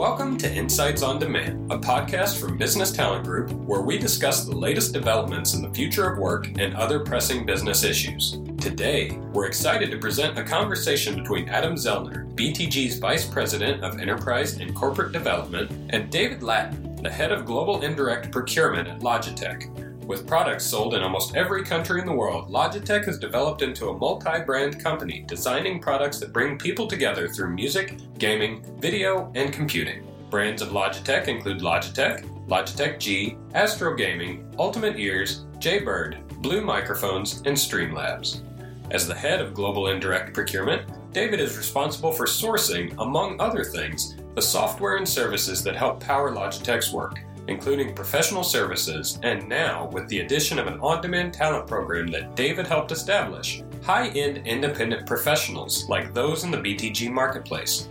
Welcome to Insights on Demand, a podcast from Business Talent Group where we discuss the latest developments in the future of work and other pressing business issues. Today, we're excited to present a conversation between Adam Zellner, BTG's Vice President of Enterprise and Corporate Development, and David Latin, the Head of Global Indirect Procurement at Logitech. With products sold in almost every country in the world, Logitech has developed into a multi brand company designing products that bring people together through music, gaming, video, and computing. Brands of Logitech include Logitech, Logitech G, Astro Gaming, Ultimate Ears, Jaybird, Blue Microphones, and Streamlabs. As the head of Global Indirect Procurement, David is responsible for sourcing, among other things, the software and services that help power Logitech's work including professional services, and now, with the addition of an on demand talent program that David helped establish, high end independent professionals like those in the BTG marketplace.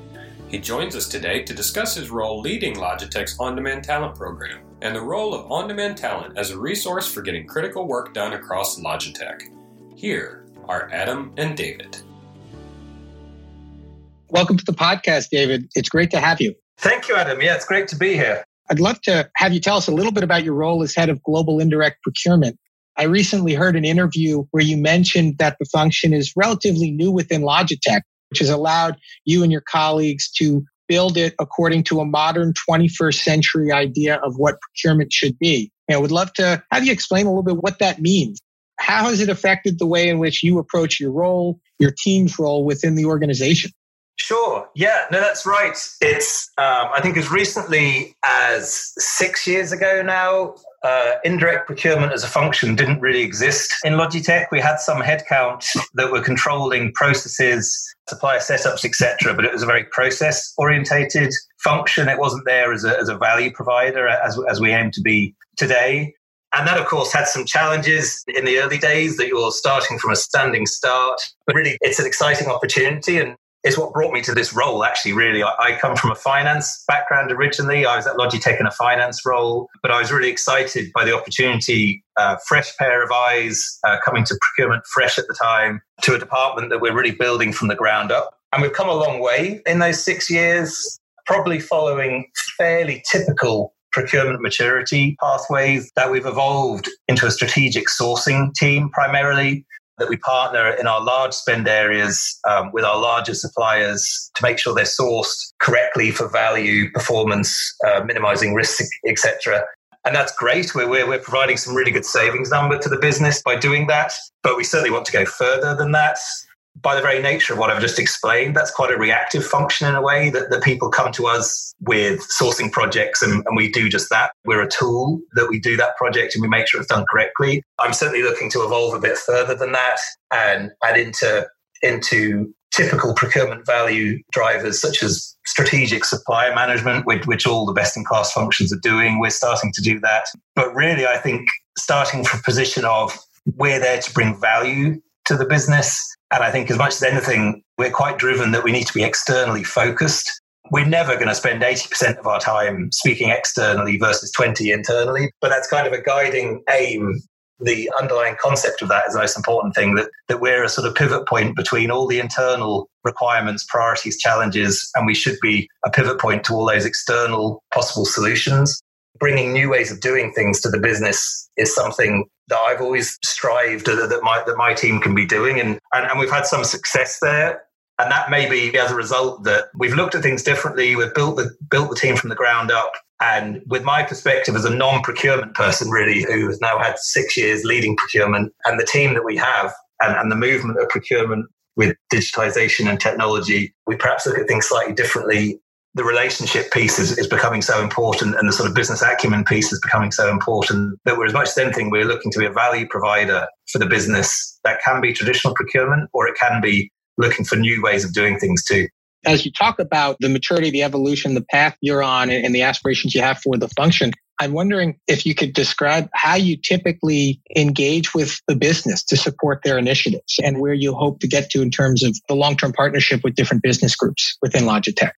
He joins us today to discuss his role leading Logitech's on demand talent program and the role of on demand talent as a resource for getting critical work done across Logitech. Here are Adam and David. Welcome to the podcast, David. It's great to have you. Thank you, Adam. Yeah, it's great to be here. I'd love to have you tell us a little bit about your role as head of global indirect procurement. I recently heard an interview where you mentioned that the function is relatively new within Logitech, which has allowed you and your colleagues to build it according to a modern 21st century idea of what procurement should be. And I would love to have you explain a little bit what that means. How has it affected the way in which you approach your role, your team's role within the organization? Sure. Yeah. No, that's right. It's um, I think as recently as six years ago now, uh, indirect procurement as a function didn't really exist in Logitech. We had some headcount that were controlling processes, supplier setups, etc. But it was a very process orientated function. It wasn't there as a, as a value provider as, as we aim to be today. And that, of course, had some challenges in the early days that you're starting from a standing start. But really, it's an exciting opportunity. And is what brought me to this role actually really. I, I, come from a finance background originally. I was at logitech in a finance role but i was really excited by the opportunity uh, fresh pair of eyes uh, coming to procurement fresh at the time to a department that we're really building from the ground up. And we've come a long way in those six years probably following fairly typical procurement maturity pathways that we've evolved into a strategic sourcing team primarily that we partner in our large spend areas um, with our larger suppliers to make sure they're sourced correctly for value, performance, uh, minimizing risk, etc. And that's great. We're, we're, we're providing some really good savings number to the business by doing that. But we certainly want to go further than that by the very nature of what I've just explained, that's quite a reactive function in a way that, that people come to us with sourcing projects and, and we do just that. We're a tool that we do that project and we make sure it's done correctly. I'm certainly looking to evolve a bit further than that and add into, into typical procurement value drivers such as strategic supplier management, which, which all the best in class functions are doing. We're starting to do that. But really, I think starting from a position of we're there to bring value to the business and I think, as much as anything, we're quite driven that we need to be externally focused. We're never going to spend 80% of our time speaking externally versus 20 internally, but that's kind of a guiding aim. The underlying concept of that is the most important thing that, that we're a sort of pivot point between all the internal requirements, priorities, challenges, and we should be a pivot point to all those external possible solutions. Bringing new ways of doing things to the business is something that I've always strived that, my that my team can be doing, and, and and we've had some success there. And that may be as a result that we've looked at things differently. We've built the built the team from the ground up. And with my perspective as a non-procurement person, really, who has now had six years leading procurement, and the team that we have, and, and the movement of procurement with digitization and technology, we perhaps look at things slightly differently the relationship piece is, is becoming so important and the sort of business acumen piece is becoming so important that we're as much as anything we're looking to be a value provider for the business that can be traditional procurement or it can be looking for new ways of doing things too. As you talk about the maturity the evolution the path you're on and the aspirations you have for the function i'm wondering if you could describe how you typically engage with the business to support their initiatives and where you hope to get to in terms of the long-term partnership with different business groups within logitech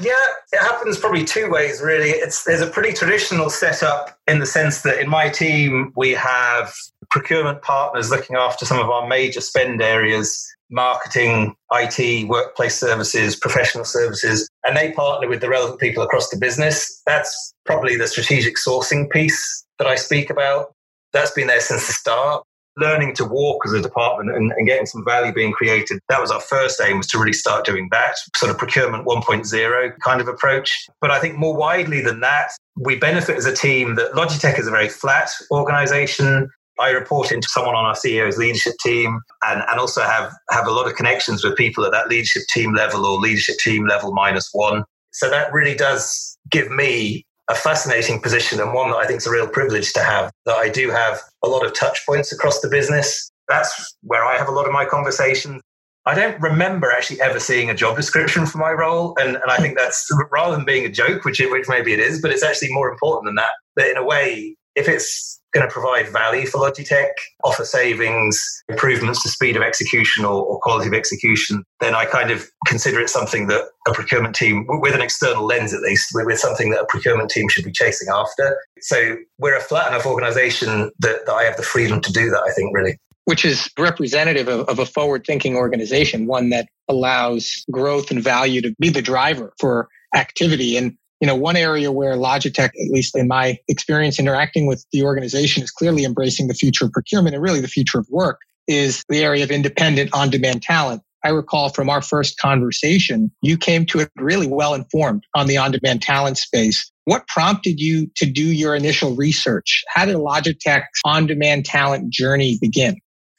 yeah, it happens probably two ways, really. It's there's a pretty traditional setup in the sense that in my team we have procurement partners looking after some of our major spend areas, marketing, IT, workplace services, professional services, and they partner with the relevant people across the business. That's probably the strategic sourcing piece that I speak about. That's been there since the start. Learning to walk as a department and, and getting some value being created. That was our first aim was to really start doing that sort of procurement 1.0 kind of approach. But I think more widely than that, we benefit as a team that Logitech is a very flat organization. I report into someone on our CEO's leadership team and, and also have, have a lot of connections with people at that leadership team level or leadership team level minus one. So that really does give me a fascinating position and one that I think is a real privilege to have. That I do have a lot of touch points across the business. That's where I have a lot of my conversations. I don't remember actually ever seeing a job description for my role. And, and I think that's rather than being a joke, which, it, which maybe it is, but it's actually more important than that. That in a way, if it's going to provide value for Logitech, offer savings, improvements to speed of execution or, or, quality of execution, then I kind of consider it something that a procurement team, with an external lens at least, with something that a procurement team should be chasing after. So we're a flat enough organization that, that I have the freedom to do that, I think, really. Which is representative of, of a forward thinking organization, one that allows growth and value to be the driver for activity. And you know, one area where Logitech, at least in my experience interacting with the organization, is clearly embracing the future of procurement and really the future of work is the area of independent on demand talent. I recall from our first conversation, you came to it really well informed on the on demand talent space. What prompted you to do your initial research? How did Logitech's on demand talent journey begin?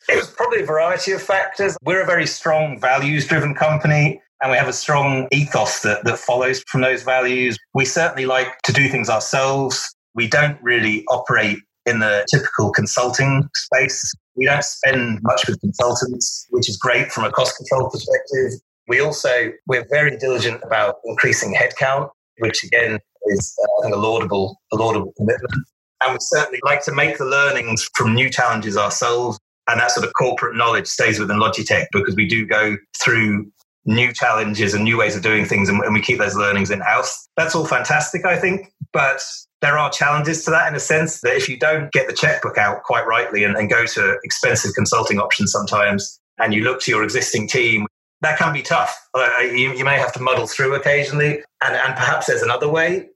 It was probably a variety of factors. We're a very strong values driven company and we have a strong ethos that, that follows from those values. We certainly like to do things ourselves. We don't really operate in the typical consulting space. We don't spend much with consultants, which is great from a cost control perspective. We also, we're very diligent about increasing headcount, which again is, uh, I think, a laudable, a laudable commitment. And we certainly like to make the learnings from new challenges ourselves. And that sort of corporate knowledge stays within Logitech because we do go through new challenges and new ways of doing things and, and we keep those learnings in house. That's all fantastic, I think. But there are challenges to that in a sense that if you don't get the checkbook out quite rightly and, and go to expensive consulting options sometimes and you look to your existing team, that can be tough. Uh, you, you may have to muddle through occasionally. And, and perhaps there's another way.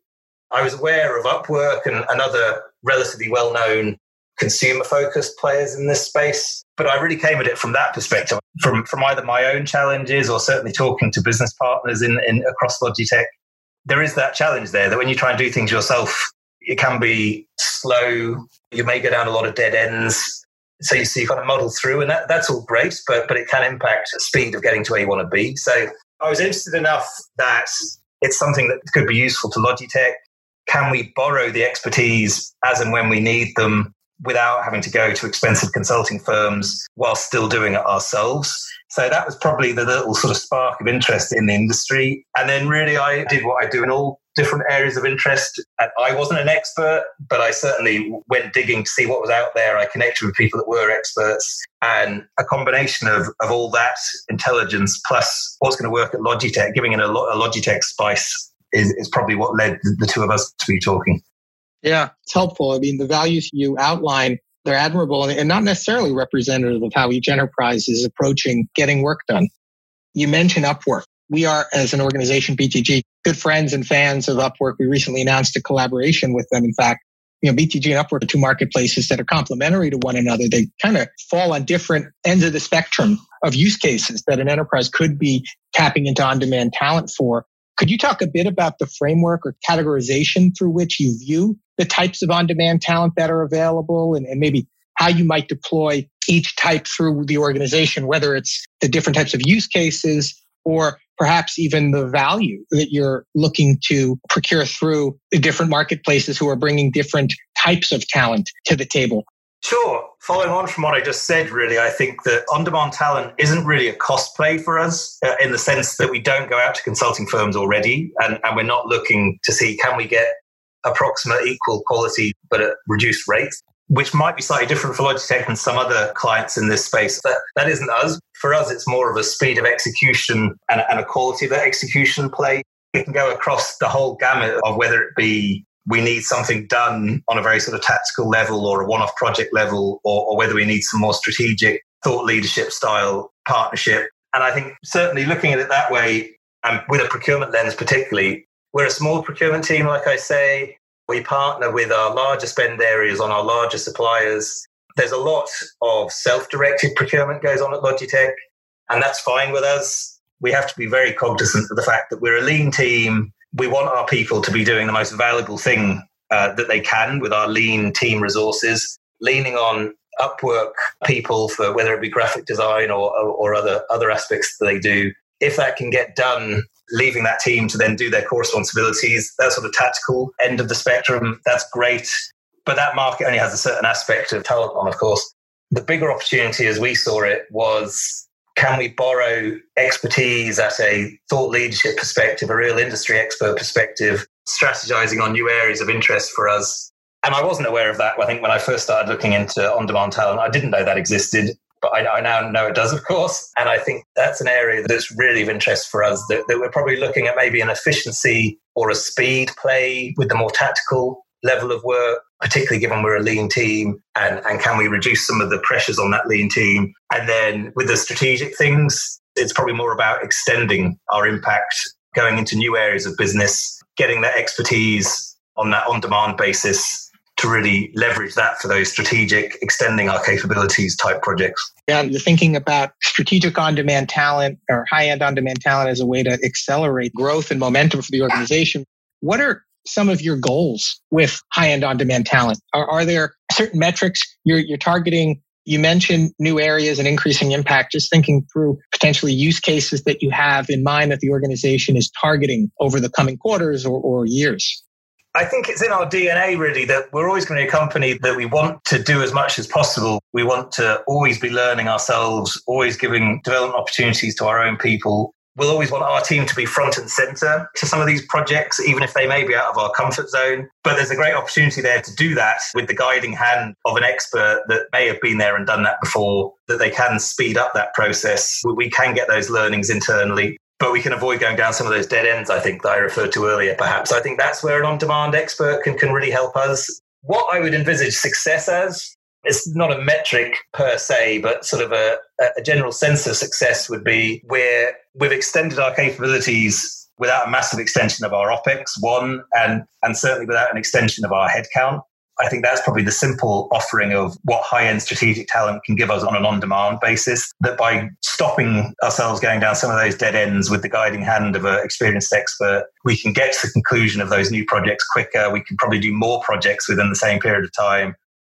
I was aware of Upwork and, and other relatively well known consumer focused players in this space. But I really came at it from that perspective, from, from either my own challenges or certainly talking to business partners in, in across Logitech. There is that challenge there that when you try and do things yourself, it can be slow. You may go down a lot of dead ends. So you, so you kind of muddle through, and that, that's all great, but, but it can impact the speed of getting to where you want to be. So I was interested enough that it's something that could be useful to Logitech. Can we borrow the expertise as and when we need them without having to go to expensive consulting firms while still doing it ourselves. So that was probably the little sort of spark of interest in the industry. And then really I did what I do in all different areas of interest. And I wasn't an expert, but I certainly went digging to see what was out there. I connected with people that were experts and a combination of, of all that intelligence plus what's going to work at Logitech, giving it a, a Logitech spice is, is probably what led the two of us to be talking. Yeah, it's helpful. I mean, the values you outline, they're admirable and not necessarily representative of how each enterprise is approaching getting work done. You mentioned Upwork. We are, as an organization, BTG, good friends and fans of Upwork. We recently announced a collaboration with them. In fact, you know, BTG and Upwork are two marketplaces that are complementary to one another. They kind of fall on different ends of the spectrum of use cases that an enterprise could be tapping into on-demand talent for. Could you talk a bit about the framework or categorization through which you view the types of on demand talent that are available and, and maybe how you might deploy each type through the organization, whether it's the different types of use cases or perhaps even the value that you're looking to procure through the different marketplaces who are bringing different types of talent to the table. Sure. Following on from what I just said, really, I think that on demand talent isn't really a cost play for us uh, in the sense that we don't go out to consulting firms already and, and we're not looking to see can we get approximate equal quality but at reduced rates, which might be slightly different for Logitech and some other clients in this space. That, that isn't us. For us, it's more of a speed of execution and, and a quality of that execution play. It can go across the whole gamut of whether it be we need something done on a very sort of tactical level or a one-off project level or, or whether we need some more strategic thought leadership style partnership. And I think certainly looking at it that way, and with a procurement lens particularly, we're a small procurement team, like I say. We partner with our larger spend areas on our larger suppliers. There's a lot of self directed procurement goes on at Logitech, and that's fine with us. We have to be very cognizant of the fact that we're a lean team. We want our people to be doing the most valuable thing uh, that they can with our lean team resources, leaning on Upwork people for whether it be graphic design or, or, or other, other aspects that they do. If that can get done leaving that team to then do their core responsibilities, that sort of tactical end of the spectrum, that's great. But that market only has a certain aspect of talent on, of course. The bigger opportunity as we saw it was can we borrow expertise at a thought leadership perspective, a real industry expert perspective, strategizing on new areas of interest for us? And I wasn't aware of that. I think when I first started looking into on demand talent, I didn't know that existed but I, I, now know it does, of course. And I think that's an area that's really of interest for us that, that we're probably looking at maybe an efficiency or a speed play with the more tactical level of work, particularly given we're a lean team and, and can we reduce some of the pressures on that lean team? And then with the strategic things, it's probably more about extending our impact, going into new areas of business, getting that expertise on that on demand basis to really leverage that for those strategic, extending our capabilities type projects. Yeah, you're thinking about strategic on demand talent or high end on demand talent as a way to accelerate growth and momentum for the organization. What are some of your goals with high end on demand talent? Are, are there certain metrics you're, you're targeting? You mentioned new areas and increasing impact, just thinking through potentially use cases that you have in mind that the organization is targeting over the coming quarters or, or years. I think it's in our DNA really that we're always going to be a company that we want to do as much as possible. We want to always be learning ourselves, always giving development opportunities to our own people. We'll always want our team to be front and center to some of these projects, even if they may be out of our comfort zone. But there's a great opportunity there to do that with the guiding hand of an expert that may have been there and done that before, that they can speed up that process. We can get those learnings internally but we can avoid going down some of those dead ends, I think, that I referred to earlier, perhaps. I think that's where an on demand expert can, can really help us. What I would envisage success as it's not a metric per se, but sort of a, a general sense of success would be where we've extended our capabilities without a massive extension of our OPEX, one, and, and certainly without an extension of our headcount. I think that's probably the simple offering of what high end strategic talent can give us on an on demand basis. That by stopping ourselves going down some of those dead ends with the guiding hand of an experienced expert, we can get to the conclusion of those new projects quicker. We can probably do more projects within the same period of time.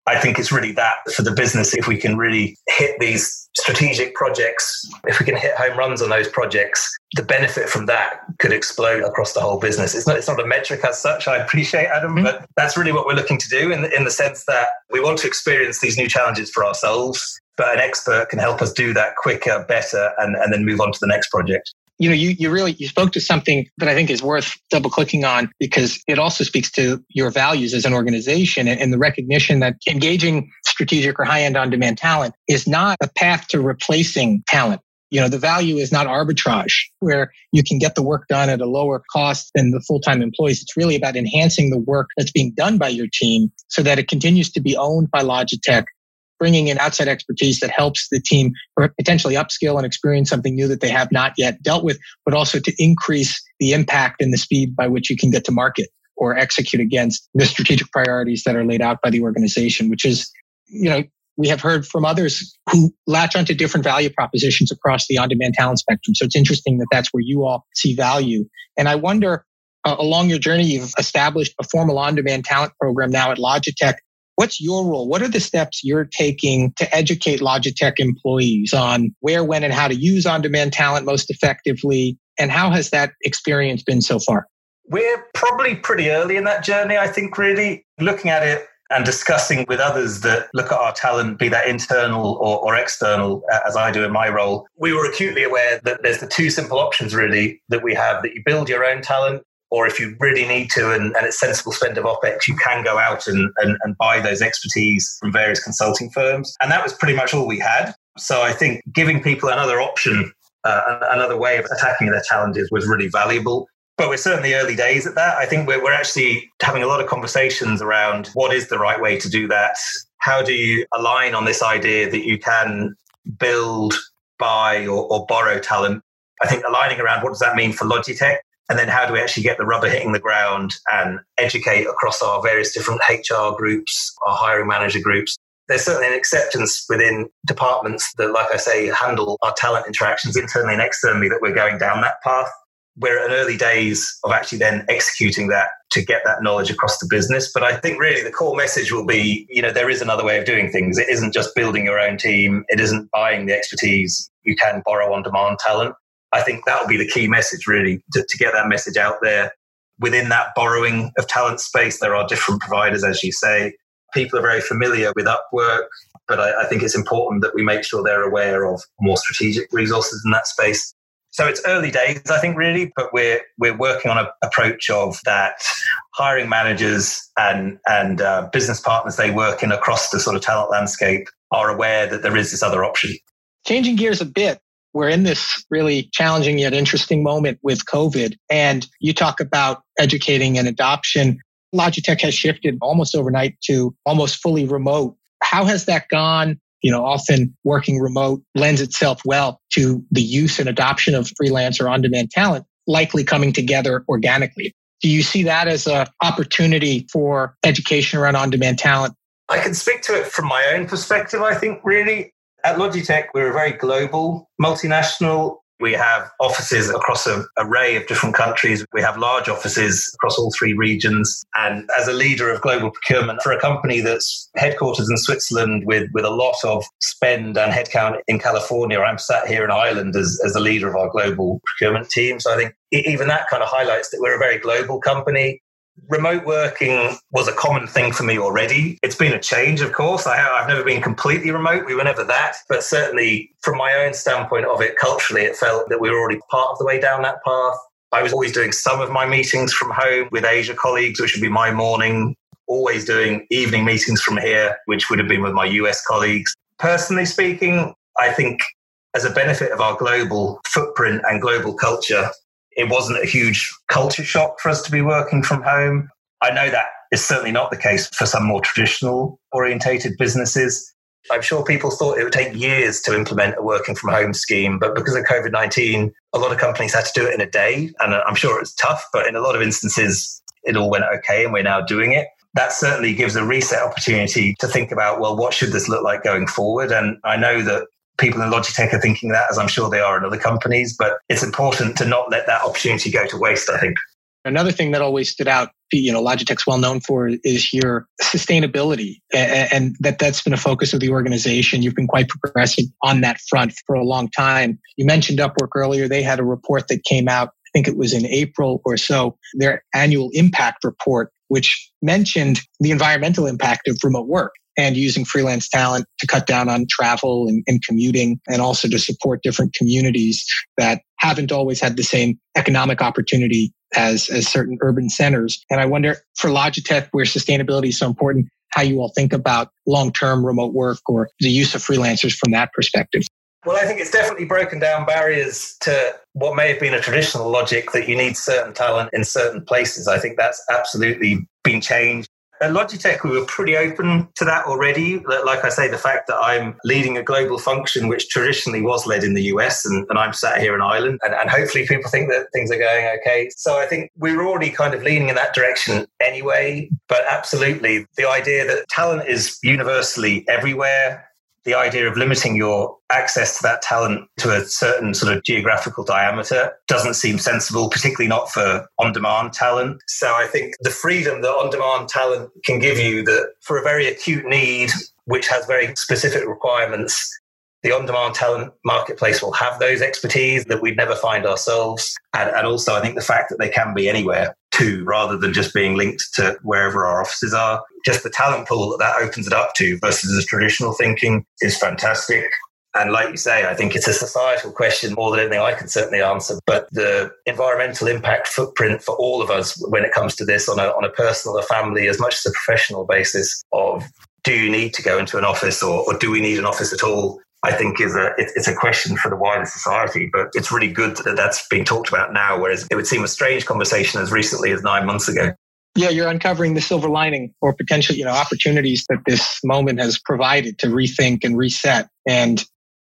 I think it's really that for the business. If we can really hit these strategic projects, if we can hit home runs on those projects, the benefit from that could explode across the whole business. It's not, it's not a metric as such. I appreciate Adam, mm-hmm. but that's really what we're looking to do in the, in the sense that we want to experience these new challenges for ourselves, but an expert can help us do that quicker, better, and, and then move on to the next project you know, you, you really, you spoke to something that I think is worth double clicking on because it also speaks to your values as an organization and, and the recognition that engaging strategic or high end on demand talent is not a path to replacing talent. You know, the value is not arbitrage where you can get the work done at a lower cost than the full-time employees. It's really about enhancing the work that's being done by your team so that it continues to be owned by Logitech bringing in outside expertise that helps the team potentially upskill and experience something new that they have not yet dealt with, but also to increase the impact and the speed by which you can get to market or execute against the strategic priorities that are laid out by the organization, which is, you know, we have heard from others who latch onto different value propositions across the on-demand talent spectrum. So it's interesting that that's where you all see value. And I wonder, uh, along your journey, you've established a formal on-demand talent program now at Logitech. What's your role? What are the steps you're taking to educate Logitech employees on where, when, and how to use on demand talent most effectively? And how has that experience been so far? We're probably pretty early in that journey, I think, really. Looking at it and discussing with others that look at our talent, be that internal or, or, external, uh, as I do in my role, we were acutely aware that there's the two simple options really that we have that you build your own talent or if you really need to and, and it's sensible spend of OPEX, you can go out and, and, and buy those expertise from various consulting firms. And that was pretty much all we had. So I think giving people another option, uh, another way of attacking their challenges was really valuable. But we're certainly early days at that. I think we're, we're actually having a lot of conversations around what is the right way to do that. How do you align on this idea that you can build, buy, or, or borrow talent. I think aligning around what does that mean for Logitech? And then how do we actually get the rubber hitting the ground and educate across our various different HR groups, our hiring manager groups? There's certainly an acceptance within departments that, like I say, handle our talent interactions internally and externally that we're going down that path. We're at an early days of actually then executing that to get that knowledge across the business. But I think really the core message will be, you know, there is another way of doing things. It isn't just building your own team. It isn't buying the expertise. You can borrow on demand talent. I think that will be the key message, really, to, to get that message out there. Within that borrowing of talent space, there are different providers, as you say. People are very familiar with Upwork, but I, I think it's important that we make sure they're aware of more strategic resources in that space. So it's early days, I think, really, but we're we're working on an approach of that hiring managers and and uh, business partners they work in across the sort of talent landscape are aware that there is this other option. Changing gears a bit, we're in this really challenging yet interesting moment with COVID. And you talk about educating and adoption. Logitech has shifted almost overnight to almost fully remote. How has that gone? You know, often working remote lends itself well to the use and adoption of freelance or on demand talent, likely coming together organically. Do you see that as an opportunity for education around on demand talent? I can speak to it from my own perspective, I think, really. At Logitech, we're a very global multinational. We have offices across an array of different countries. We have large offices across all three regions. And as a leader of global procurement for a company that's headquartered in Switzerland with, with a lot of spend and headcount in California, I'm sat here in Ireland as, as the leader of our global procurement team. So I think even that kind of highlights that we're a very global company remote working was a common thing for me already. It's been a change, of course. I have, never been completely remote. We were never that. But certainly, from my own standpoint of it, culturally, it felt that we were already part of the way down that path. I was always doing some of my meetings from home with Asia colleagues, which would be my morning, always doing evening meetings from here, which would have been with my US colleagues. Personally speaking, I think as a benefit of our global footprint and global culture, it wasn't a huge culture shock for us to be working from home. I know that is certainly not the case for some more traditional orientated businesses. I'm sure people thought it would take years to implement a working from home scheme, but because of COVID 19, a lot of companies had to do it in a day. And I'm sure it was tough, but in a lot of instances, it all went okay and we're now doing it. That certainly gives a reset opportunity to think about, well, what should this look like going forward? And I know that people in Logitech are thinking that, as I'm sure they are in other companies. But it's important to not let that opportunity go to waste, I think. Another thing that always stood out, you know, Logitech's well known for is your sustainability, and that that's been a focus of the organization. You've been quite progressive on that front for a long time. You mentioned Upwork earlier; they had a report that came out. I think it was in April or so. Their annual impact report, which mentioned the environmental impact of remote work and using freelance talent to cut down on travel and, and, commuting and also to support different communities that haven't always had the same economic opportunity as, as certain urban centers. And I wonder for Logitech, where sustainability is so important, how you all think about long-term remote work or the use of freelancers from that perspective. Well, I think it's definitely broken down barriers to what may have been a traditional logic that you need certain talent in certain places. I think that's absolutely been changed. At Logitech, we were pretty open to that already. Like I say, the fact that I'm leading a global function, which traditionally was led in the US, and, and I'm sat here in Ireland, and, and hopefully people think that things are going okay. So I think we were already kind of leaning in that direction anyway. But absolutely, the idea that talent is universally everywhere the idea of limiting your access to that talent to a certain sort of geographical diameter doesn't seem sensible, particularly not for on demand talent. So I think the freedom that on demand talent can give you that for a very acute need, which has very specific requirements, the on-demand talent marketplace will have those expertise that we'd never find ourselves. And, and, also, I think the fact that they can be anywhere too, rather than just being linked to wherever our offices are, just the talent pool that that opens it up to versus the traditional thinking is fantastic. And like you say, I think it's a societal question more than anything I can certainly answer. But the environmental impact footprint for all of us when it comes to this on a, on a personal, a family, as much as a professional basis of do you need to go into an office or, or do we need an office at all? I think is a it's a question for the wider society, but it's really good that that's being talked about now. Whereas it would seem a strange conversation as recently as nine months ago. Yeah, you're uncovering the silver lining or potential, you know, opportunities that this moment has provided to rethink and reset. And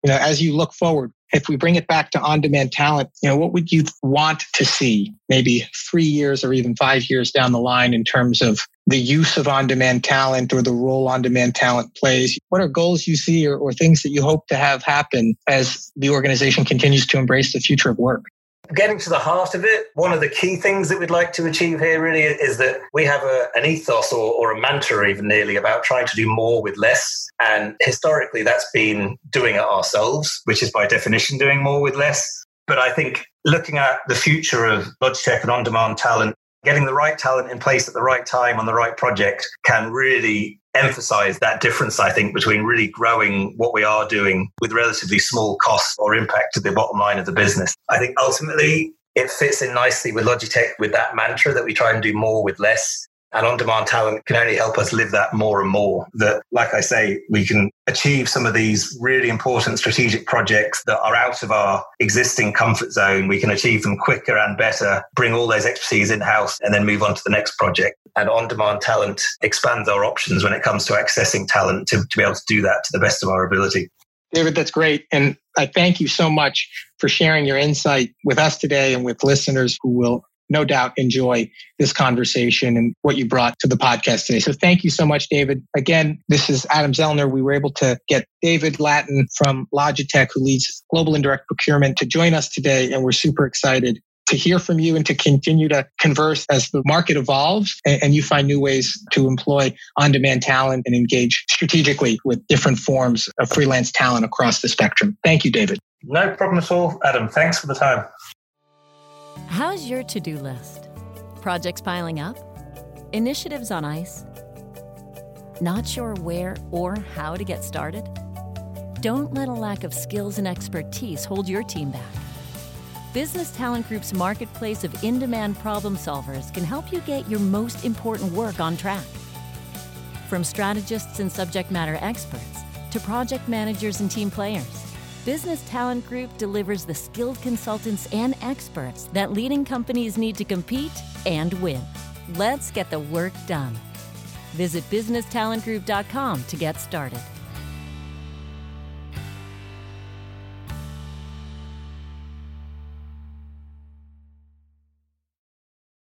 You know, as you look forward, if we bring it back to on-demand talent, you know, what would you want to see maybe three years or even five years down the line in terms of the use of on-demand talent or the role on-demand talent plays? What are goals you see or, or things that you hope to have happen as the organization continues to embrace the future of work? Getting to the heart of it, one of the key things that we'd like to achieve here really is that we have a, an ethos or, or a mantra, even nearly, about trying to do more with less. And historically, that's been doing it ourselves, which is by definition doing more with less. But I think looking at the future of Logitech and on demand talent, getting the right talent in place at the right time on the right project can really emphasize that difference, I think, between really growing what we are doing with relatively small costs or impact to the bottom line of the business. I think ultimately it fits in nicely with Logitech with that mantra that we try and do more with less. And on demand talent can only help us live that more and more. That, like I say, we can achieve some of these really important strategic projects that are out of our existing comfort zone. We can achieve them quicker and better, bring all those expertise in house, and then move on to the next project. And on demand talent expands our options when it comes to accessing talent to, to be able to do that to the best of our ability. David, that's great. And I thank you so much for sharing your insight with us today and with listeners who will no doubt enjoy this conversation and what you brought to the podcast today. So thank you so much, David. Again, this is Adam Zellner. We were able to get David Latin from Logitech, who leads global indirect procurement, to join us today. And we're super excited to hear from you and to continue to converse as the market evolves and, you find new ways to employ on demand talent and engage strategically with different forms of freelance talent across the spectrum. Thank you, David. No problem at all, Adam. Thanks for the time. How's your to do list? Projects piling up? Initiatives on ice? Not sure where or how to get started? Don't let a lack of skills and expertise hold your team back. Business Talent Group's marketplace of in demand problem solvers can help you get your most important work on track. From strategists and subject matter experts to project managers and team players. Business Talent Group delivers the skilled consultants and experts that leading companies need to compete and win. Let's get the work done. Visit businesstalentgroup.com to get started.